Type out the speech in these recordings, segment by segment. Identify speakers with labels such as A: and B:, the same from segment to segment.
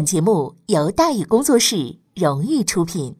A: 本节目由大宇工作室荣誉出品。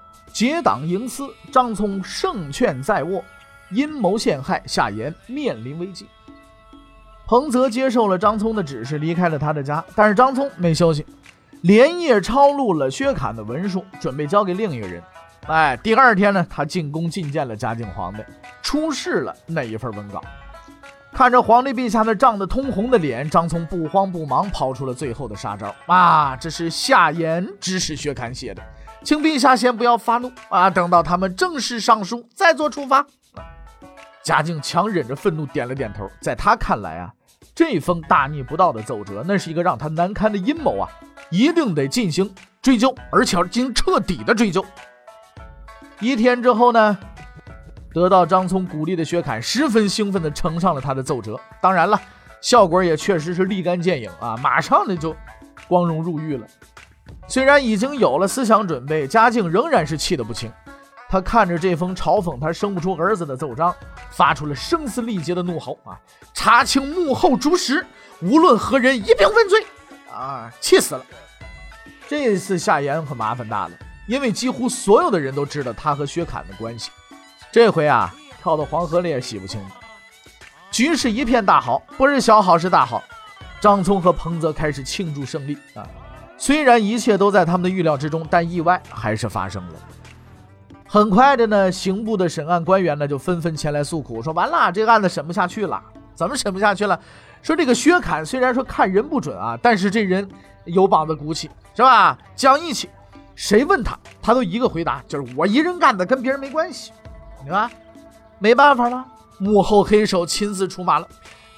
B: 结党营私，张聪胜券在握，阴谋陷害夏言面临危机。彭泽接受了张聪的指示，离开了他的家。但是张聪没休息，连夜抄录了薛侃的文书，准备交给另一个人。哎，第二天呢，他进宫觐见了嘉靖皇帝，出示了那一份文稿。看着皇帝陛下那涨得通红的脸，张聪不慌不忙抛出了最后的杀招。啊，这是夏言指使薛侃写的。请陛下先不要发怒啊！等到他们正式上书，再做处罚。嘉靖强忍着愤怒点了点头。在他看来啊，这封大逆不道的奏折，那是一个让他难堪的阴谋啊，一定得进行追究，而且要进行彻底的追究。一天之后呢，得到张聪鼓励的薛侃十分兴奋地呈上了他的奏折。当然了，效果也确实是立竿见影啊，马上呢就光荣入狱了。虽然已经有了思想准备，嘉靖仍然是气得不轻。他看着这封嘲讽他生不出儿子的奏章，发出了声嘶力竭的怒吼：“啊！查清幕后主使，无论何人一并问罪！”啊，气死了！这次夏言可麻烦大了，因为几乎所有的人都知道他和薛侃的关系。这回啊，跳到黄河里也洗不清了。局势一片大好，不是小好，是大好。张聪和彭泽开始庆祝胜利啊！虽然一切都在他们的预料之中，但意外还是发生了。很快的呢，刑部的审案官员呢就纷纷前来诉苦，说完了，这个案子审不下去了。怎么审不下去了？说这个薛侃虽然说看人不准啊，但是这人有膀子骨气，是吧？讲义气，谁问他，他都一个回答，就是我一人干的，跟别人没关系，对吧？没办法了，幕后黑手亲自出马了。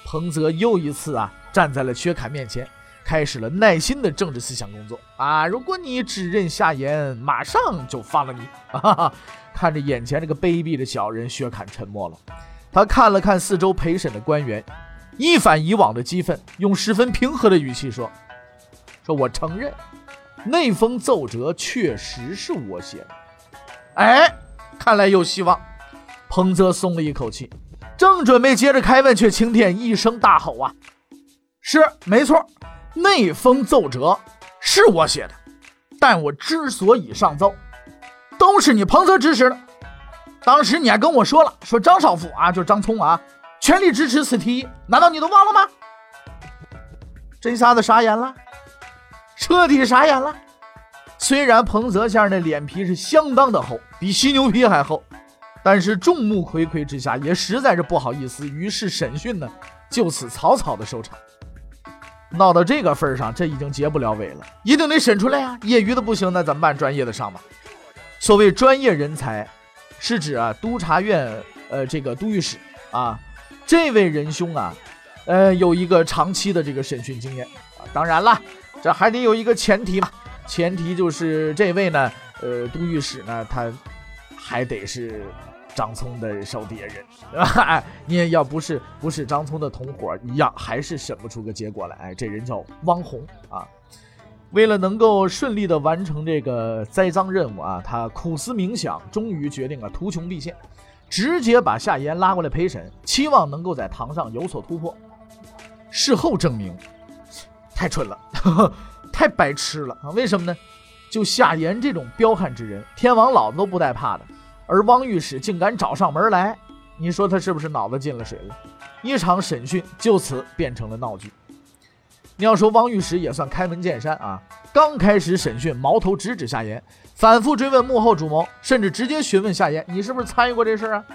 B: 彭泽又一次啊站在了薛侃面前。开始了耐心的政治思想工作啊！如果你只认夏言，马上就放了你。看着眼前这个卑鄙的小人，薛侃沉默了。他看了看四周陪审的官员，一反以往的激愤，用十分平和的语气说：“说我承认，那封奏折确实是我写的。”哎，看来有希望。彭泽松了一口气，正准备接着开问，却听见一声大吼：“啊！是没错。”那封奏折是我写的，但我之所以上奏，都是你彭泽指使的。当时你还跟我说了，说张少府啊，就是张聪啊，全力支持此提议，难道你都忘了吗？这下子傻眼了，彻底傻眼了。虽然彭泽先生的脸皮是相当的厚，比犀牛皮还厚，但是众目睽睽之下，也实在是不好意思，于是审讯呢，就此草草的收场。闹到这个份上，这已经结不了尾了，一定得审出来呀！业余的不行，那怎么办？专业的上吧。所谓专业人才，是指啊，督察院呃这个都御史啊，这位仁兄啊，呃有一个长期的这个审讯经验啊。当然了，这还得有一个前提嘛，前提就是这位呢，呃都御史呢，他还得是。张聪的手底下人，对吧？你也要不是不是张聪的同伙，一样还是审不出个结果来。哎，这人叫汪红啊。为了能够顺利的完成这个栽赃任务啊，他苦思冥想，终于决定了图穷匕见，直接把夏言拉过来陪审，期望能够在堂上有所突破。事后证明，太蠢了，太白痴了啊！为什么呢？就夏言这种彪悍之人，天王老子都不带怕的。而汪御史竟敢找上门来，你说他是不是脑子进了水了？一场审讯就此变成了闹剧。你要说汪御史也算开门见山啊，刚开始审讯，矛头直指夏言，反复追问幕后主谋，甚至直接询问夏言：“你是不是参与过这事啊？”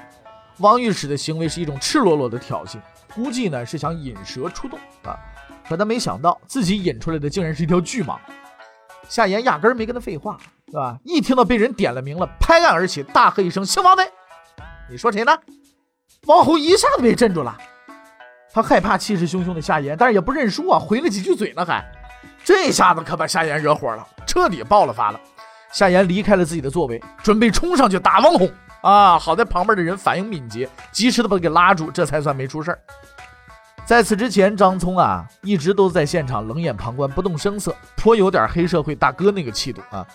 B: 汪御史的行为是一种赤裸裸的挑衅估计呢是想引蛇出洞啊。可他没想到，自己引出来的竟然是一条巨蟒。夏言压根儿没跟他废话，是吧？一听到被人点了名了，拍案而起，大喝一声：“姓王的，你说谁呢？”王侯一下子被镇住了。他害怕气势汹汹的夏言，但是也不认输啊，回了几句嘴呢，还这下子可把夏言惹火了，彻底爆了发了。夏言离开了自己的座位，准备冲上去打王红啊！好在旁边的人反应敏捷，及时的把他给拉住，这才算没出事儿。在此之前，张聪啊一直都在现场冷眼旁观，不动声色，颇有点黑社会大哥那个气度啊。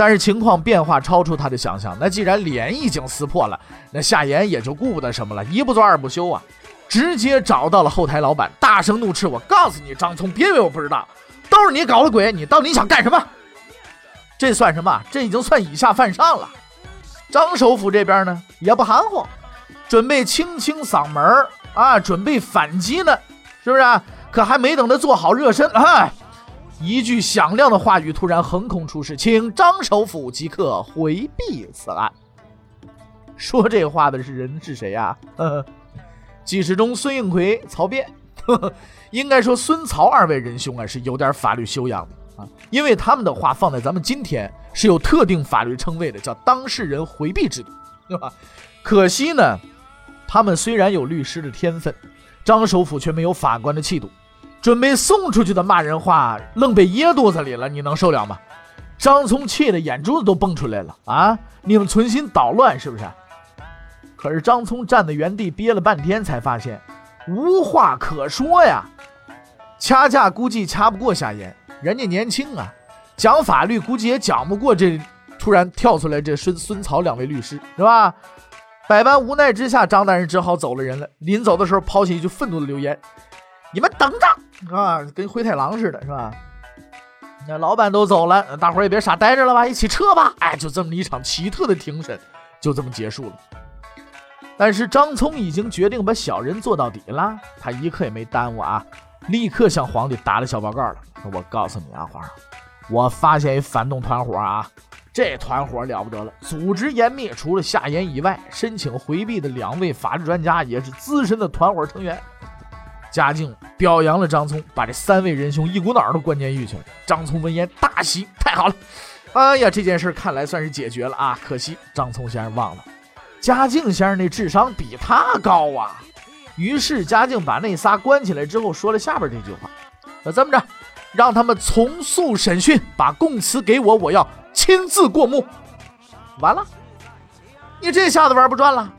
B: 但是情况变化超出他的想象，那既然脸已经撕破了，那夏言也就顾不得什么了，一不做二不休啊，直接找到了后台老板，大声怒斥：“我告诉你，张聪，别以为我不知道，都是你搞的鬼，你到底想干什么？”这算什么？这已经算以下犯上了。张首府这边呢也不含糊，准备清清嗓门啊，准备反击呢，是不是？可还没等他做好热身，哎，一句响亮的话语突然横空出世，请张首府即刻回避此案。说这话的是人是谁呀？纪实中、孙应奎、曹呵,呵，应该说孙曹二位仁兄啊是有点法律修养的啊。因为他们的话放在咱们今天是有特定法律称谓的，叫当事人回避制度，对吧？可惜呢，他们虽然有律师的天分，张首府却没有法官的气度。准备送出去的骂人话，愣被噎肚子里了，你能受了吗？张聪气得眼珠子都蹦出来了啊！你们存心捣乱是不是？可是张聪站在原地憋了半天，才发现无话可说呀。掐架估计掐不过夏言。人家年轻啊，讲法律估计也讲不过这突然跳出来这孙孙曹两位律师，是吧？百般无奈之下，张大人只好走了人了。临走的时候，抛下一句愤怒的留言：“你们等着啊，跟灰太狼似的，是吧？”那老板都走了，大伙儿也别傻呆着了吧，一起撤吧！哎，就这么一场奇特的庭审，就这么结束了。但是张聪已经决定把小人做到底了，他一刻也没耽误啊。立刻向皇帝打了小报告了。我告诉你啊，皇上，我发现一反动团伙啊，这团伙了不得了，组织严密，除了夏言以外，申请回避的两位法律专家也是资深的团伙成员。嘉靖表扬了张聪，把这三位仁兄一股脑儿都关监狱去了。张聪闻言大喜，太好了！哎呀，这件事看来算是解决了啊。可惜张聪先生忘了，嘉靖先生那智商比他高啊。于是嘉靖把那仨关起来之后，说了下边这句话：“那这么着，让他们从速审讯，把供词给我，我要亲自过目。”完了，你这下子玩不转了。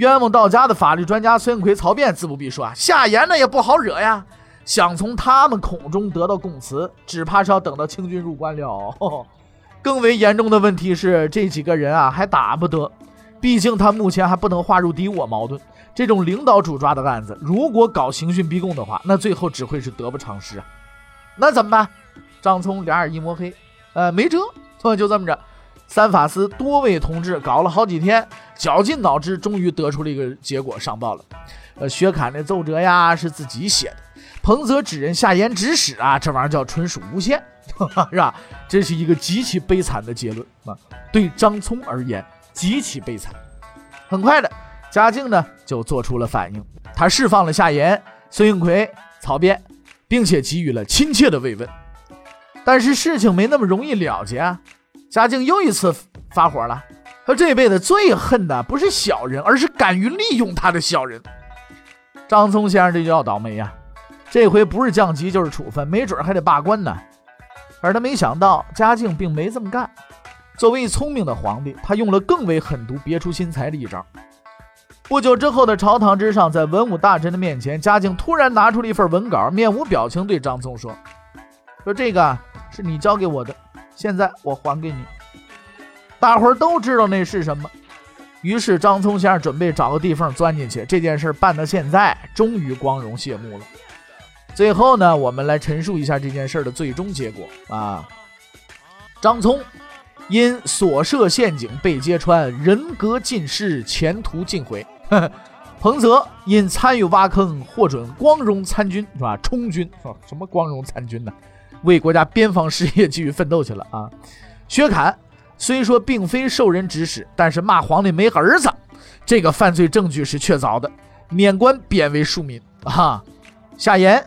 B: 冤枉到家的法律专家孙奎、曹辩自不必说啊，夏言呢也不好惹呀。想从他们口中得到供词，只怕是要等到清军入关了。更为严重的问题是，这几个人啊还打不得，毕竟他目前还不能划入敌我矛盾。这种领导主抓的案子，如果搞刑讯逼供的话，那最后只会是得不偿失啊！那怎么办？张聪两眼一抹黑，呃，没辙，就这么着。三法司多位同志搞了好几天，绞尽脑汁，终于得出了一个结果，上报了。呃，薛侃那奏折呀是自己写的，彭泽指认夏言指使啊，这玩意儿叫纯属诬陷，是吧？这是一个极其悲惨的结论啊！对张聪而言，极其悲惨。很快的。嘉靖呢，就做出了反应，他释放了夏言、孙应奎、曹辩，并且给予了亲切的慰问。但是事情没那么容易了结啊！嘉靖又一次发火了，他这辈子最恨的不是小人，而是敢于利用他的小人。张聪先生这就要倒霉呀！这回不是降级就是处分，没准还得罢官呢。而他没想到，嘉靖并没这么干。作为聪明的皇帝，他用了更为狠毒、别出心裁的一招。不久之后的朝堂之上，在文武大臣的面前，嘉靖突然拿出了一份文稿，面无表情对张聪说：“说这个是你交给我的，现在我还给你。”大伙儿都知道那是什么，于是张聪先生准备找个地缝钻进去。这件事办到现在，终于光荣谢幕了。最后呢，我们来陈述一下这件事的最终结果啊，张聪。因所设陷阱被揭穿，人格尽失，前途尽毁。彭泽因参与挖坑，获准光荣参军，是吧？充军，什么光荣参军呢？为国家边防事业继续奋斗去了啊！薛侃虽说并非受人指使，但是骂皇帝没儿子，这个犯罪证据是确凿的。免官贬为庶民啊。夏言，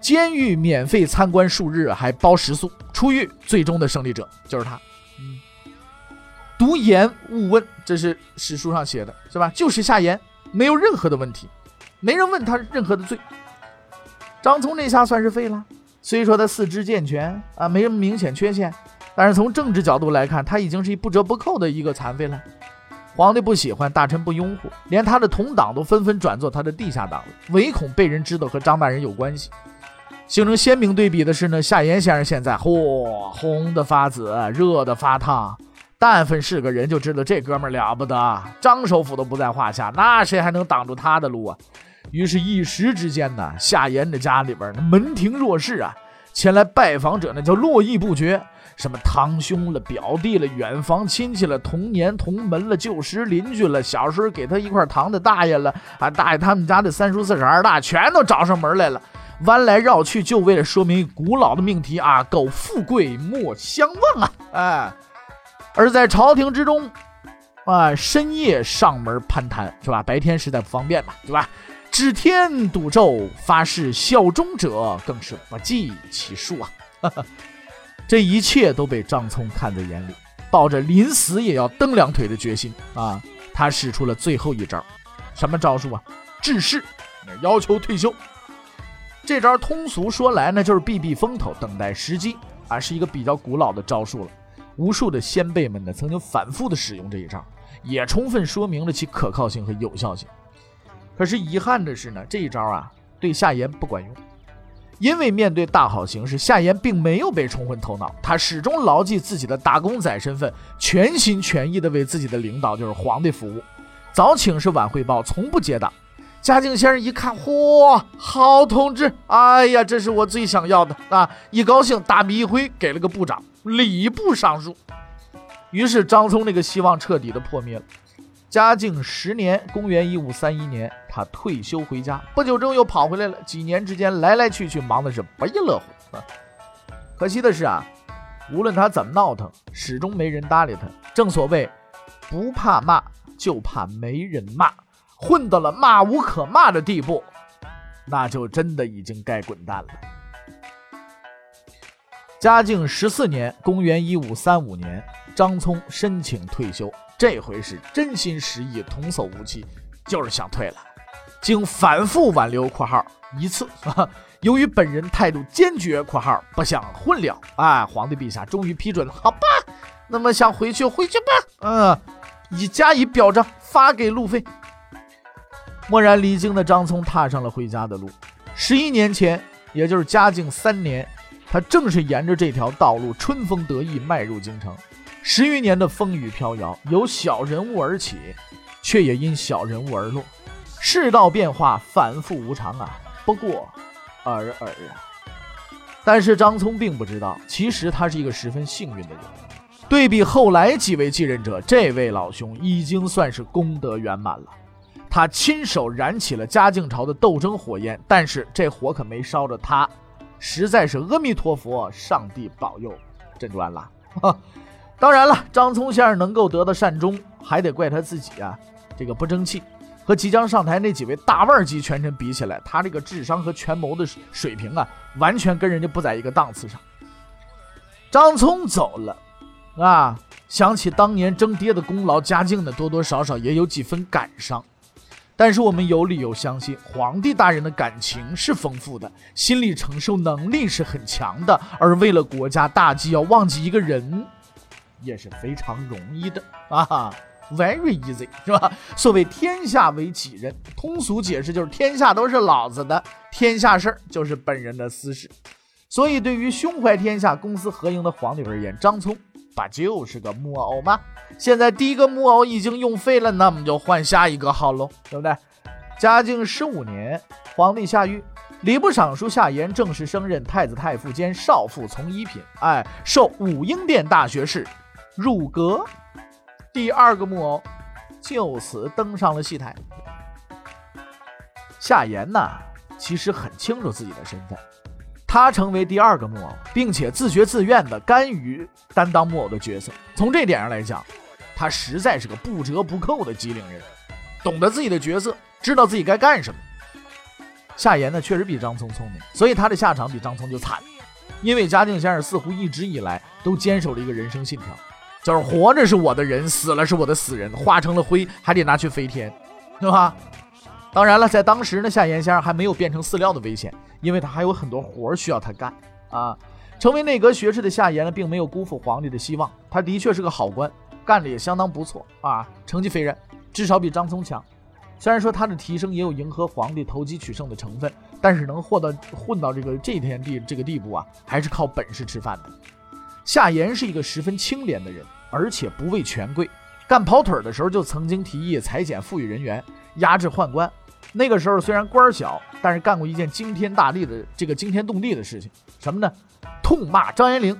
B: 监狱免费参观数日，还包食宿。出狱，最终的胜利者就是他。嗯，读言勿问，这是史书上写的，是吧？就是夏言，没有任何的问题，没人问他任何的罪。张聪这下算是废了。虽说他四肢健全啊，没什么明显缺陷，但是从政治角度来看，他已经是一不折不扣的一个残废了。皇帝不喜欢，大臣不拥护，连他的同党都纷纷转做他的地下党了，唯恐被人知道和张大人有关系。形成鲜明对比的是呢，夏言先生现在嚯红的发紫，热的发烫，但凡是个人就知道这哥们了不得，张首府都不在话下，那谁还能挡住他的路啊？于是，一时之间呢，夏言的家里边门庭若市啊，前来拜访者那叫络绎不绝。什么堂兄了、表弟了、远房亲戚了、同年同门了、旧时邻居了、小时候给他一块糖的大爷了，啊，大爷他们家的三叔四婶二大全都找上门来了，弯来绕去就为了说明古老的命题啊，苟富贵莫相忘啊！哎，而在朝廷之中，啊，深夜上门攀谈是吧？白天实在不方便嘛，对吧？指天赌咒发誓效忠者更是不计其数啊！这一切都被张聪看在眼里，抱着临死也要蹬两腿的决心啊！他使出了最后一招，什么招数啊？致仕，要求退休。这招通俗说来呢，就是避避风头，等待时机啊，是一个比较古老的招数了。无数的先辈们呢，曾经反复的使用这一招，也充分说明了其可靠性和有效性。可是遗憾的是呢，这一招啊，对夏言不管用。因为面对大好形势，夏言并没有被冲昏头脑，他始终牢记自己的打工仔身份，全心全意的为自己的领导就是皇帝服务。早请示晚汇报，从不接档。嘉靖先生一看，嚯，好同志！哎呀，这是我最想要的啊！一高兴，大笔一挥，给了个部长，礼部尚书。于是张聪那个希望彻底的破灭了。嘉靖十年，公元一五三一年，他退休回家，不久之后又跑回来了。几年之间，来来去去，忙的是不亦乐乎。可惜的是啊，无论他怎么闹腾，始终没人搭理他。正所谓，不怕骂，就怕没人骂。混到了骂无可骂的地步，那就真的已经该滚蛋了。嘉靖十四年，公元一五三五年，张聪申请退休。这回是真心实意、童叟无欺，就是想退了。经反复挽留（括号一次），由于本人态度坚决（括号不想混了），哎，皇帝陛下终于批准了。好吧，那么想回去回去吧。嗯，已加以表彰，发给路费。蓦然离京的张聪踏上了回家的路。十一年前，也就是嘉靖三年，他正是沿着这条道路春风得意迈入京城。十余年的风雨飘摇，由小人物而起，却也因小人物而落。世道变化，反复无常啊，不过尔尔啊。但是张聪并不知道，其实他是一个十分幸运的人。对比后来几位继任者，这位老兄已经算是功德圆满了。他亲手燃起了嘉靖朝的斗争火焰，但是这火可没烧着他，实在是阿弥陀佛，上帝保佑，真赚了。当然了，张聪先生能够得到善终，还得怪他自己啊！这个不争气，和即将上台那几位大腕级权臣比起来，他这个智商和权谋的水平啊，完全跟人家不在一个档次上。张聪走了，啊，想起当年争爹的功劳，嘉靖呢多多少少也有几分感伤。但是我们有理由相信，皇帝大人的感情是丰富的，心理承受能力是很强的，而为了国家大计，要忘记一个人。也是非常容易的啊，very easy，是吧？所谓天下为己任，通俗解释就是天下都是老子的，天下事儿就是本人的私事。所以，对于胸怀天下、公私合营的皇帝而言，张聪不就是个木偶吗？现在第一个木偶已经用废了，那我们就换下一个好喽，对不对？嘉靖十五年，皇帝下狱，礼部尚书夏言正式升任太子太傅兼少傅从一品，哎，授武英殿大学士。入阁，第二个木偶就此登上了戏台。夏言呢，其实很清楚自己的身份，他成为第二个木偶，并且自觉自愿的甘于担当木偶的角色。从这点上来讲，他实在是个不折不扣的机灵人，懂得自己的角色，知道自己该干什么。夏言呢，确实比张聪聪明，所以他的下场比张聪就惨。因为嘉靖先生似乎一直以来都坚守了一个人生信条，就是活着是我的人，死了是我的死人，化成了灰还得拿去飞天，对吧？当然了，在当时呢，夏言先生还没有变成饲料的危险，因为他还有很多活需要他干啊。成为内阁学士的夏言呢，并没有辜负皇帝的希望，他的确是个好官，干的也相当不错啊，成绩斐然，至少比张聪强。虽然说他的提升也有迎合皇帝、投机取胜的成分，但是能获得混到这个这天地这个地步啊，还是靠本事吃饭的。夏言是一个十分清廉的人，而且不畏权贵。干跑腿的时候就曾经提议裁减富裕人员，压制宦官。那个时候虽然官小，但是干过一件惊天大地的这个惊天动地的事情，什么呢？痛骂张延龄。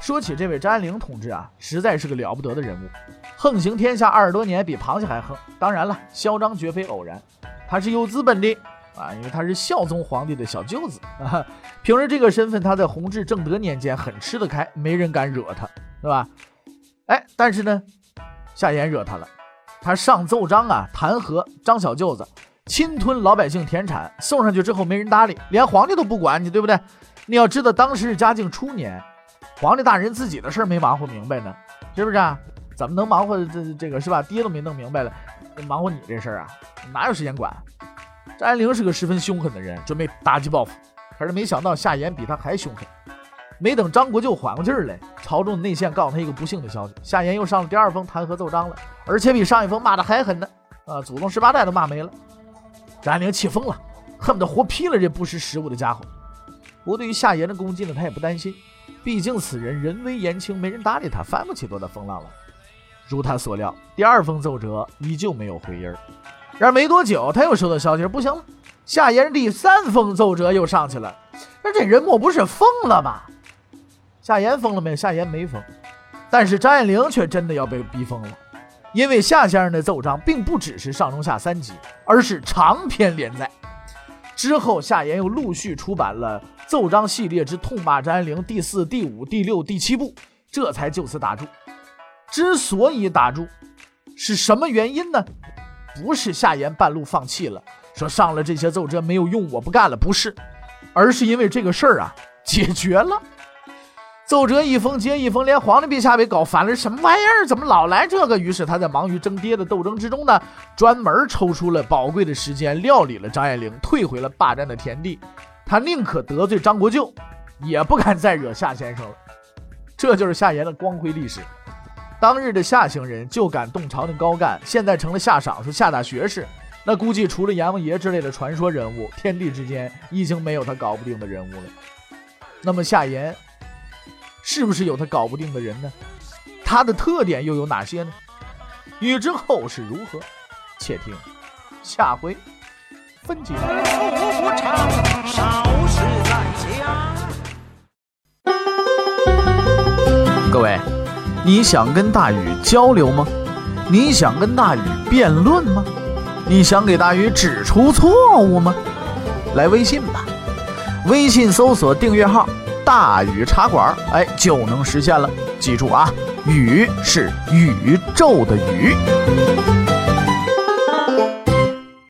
B: 说起这位张延龄同志啊，实在是个了不得的人物。横行天下二十多年，比螃蟹还横。当然了，嚣张绝非偶然，他是有资本的啊，因为他是孝宗皇帝的小舅子 啊。凭着这个身份，他在弘治、正德年间很吃得开，没人敢惹他，是吧？哎，但是呢，夏言惹他了，他上奏章啊，弹劾张小舅子侵吞老百姓田产，送上去之后没人搭理，连皇帝都不管你，对不对？你要知道，当时是嘉靖初年，皇帝大人自己的事儿没忙活明白呢，是不是啊？怎么能忙活这这个是吧？爹都没弄明白了，忙活你这事儿啊？哪有时间管？张爱玲是个十分凶狠的人，准备打击报复。可是没想到夏言比他还凶狠。没等张国舅缓过劲儿来，朝中的内线告诉他一个不幸的消息：夏言又上了第二封弹劾奏章了，而且比上一封骂的还狠呢！啊，祖宗十八代都骂没了。张爱玲气疯了，恨不得活劈了这不识时务的家伙。不过对于夏言的攻击呢，他也不担心，毕竟此人人微言轻，没人搭理他，翻不起多大风浪来。如他所料，第二封奏折依旧没有回音儿。然而没多久，他又收到消息，不行了，夏言第三封奏折又上去了。那这人莫不是疯了吧？夏言疯了没有？夏言没疯，但是张爱玲却真的要被逼疯了，因为夏先生的奏章并不只是上中下三集，而是长篇连载。之后，夏言又陆续出版了奏章系列之痛骂张爱玲第四、第五、第六、第七部，这才就此打住。之所以打住，是什么原因呢？不是夏言半路放弃了，说上了这些奏折没有用，我不干了，不是，而是因为这个事儿啊解决了。奏折一封接一封，连皇帝陛下被搞烦了，什么玩意儿？怎么老来这个？于是他在忙于争爹的斗争之中呢，专门抽出了宝贵的时间料理了张爱玲，退回了霸占的田地。他宁可得罪张国舅，也不敢再惹夏先生了。这就是夏言的光辉历史。当日的夏行人就敢动朝廷高干，现在成了夏赏书、夏大学士，那估计除了阎王爷之类的传说人物，天地之间已经没有他搞不定的人物了。那么夏言是不是有他搞不定的人呢？他的特点又有哪些呢？欲知后事如何，且听下回分解。各位。你想跟大禹交流吗？你想跟大禹辩论吗？你想给大禹指出错误吗？来微信吧，微信搜索订阅号“大禹茶馆”，哎，就能实现了。记住啊，宇是宇宙的宇。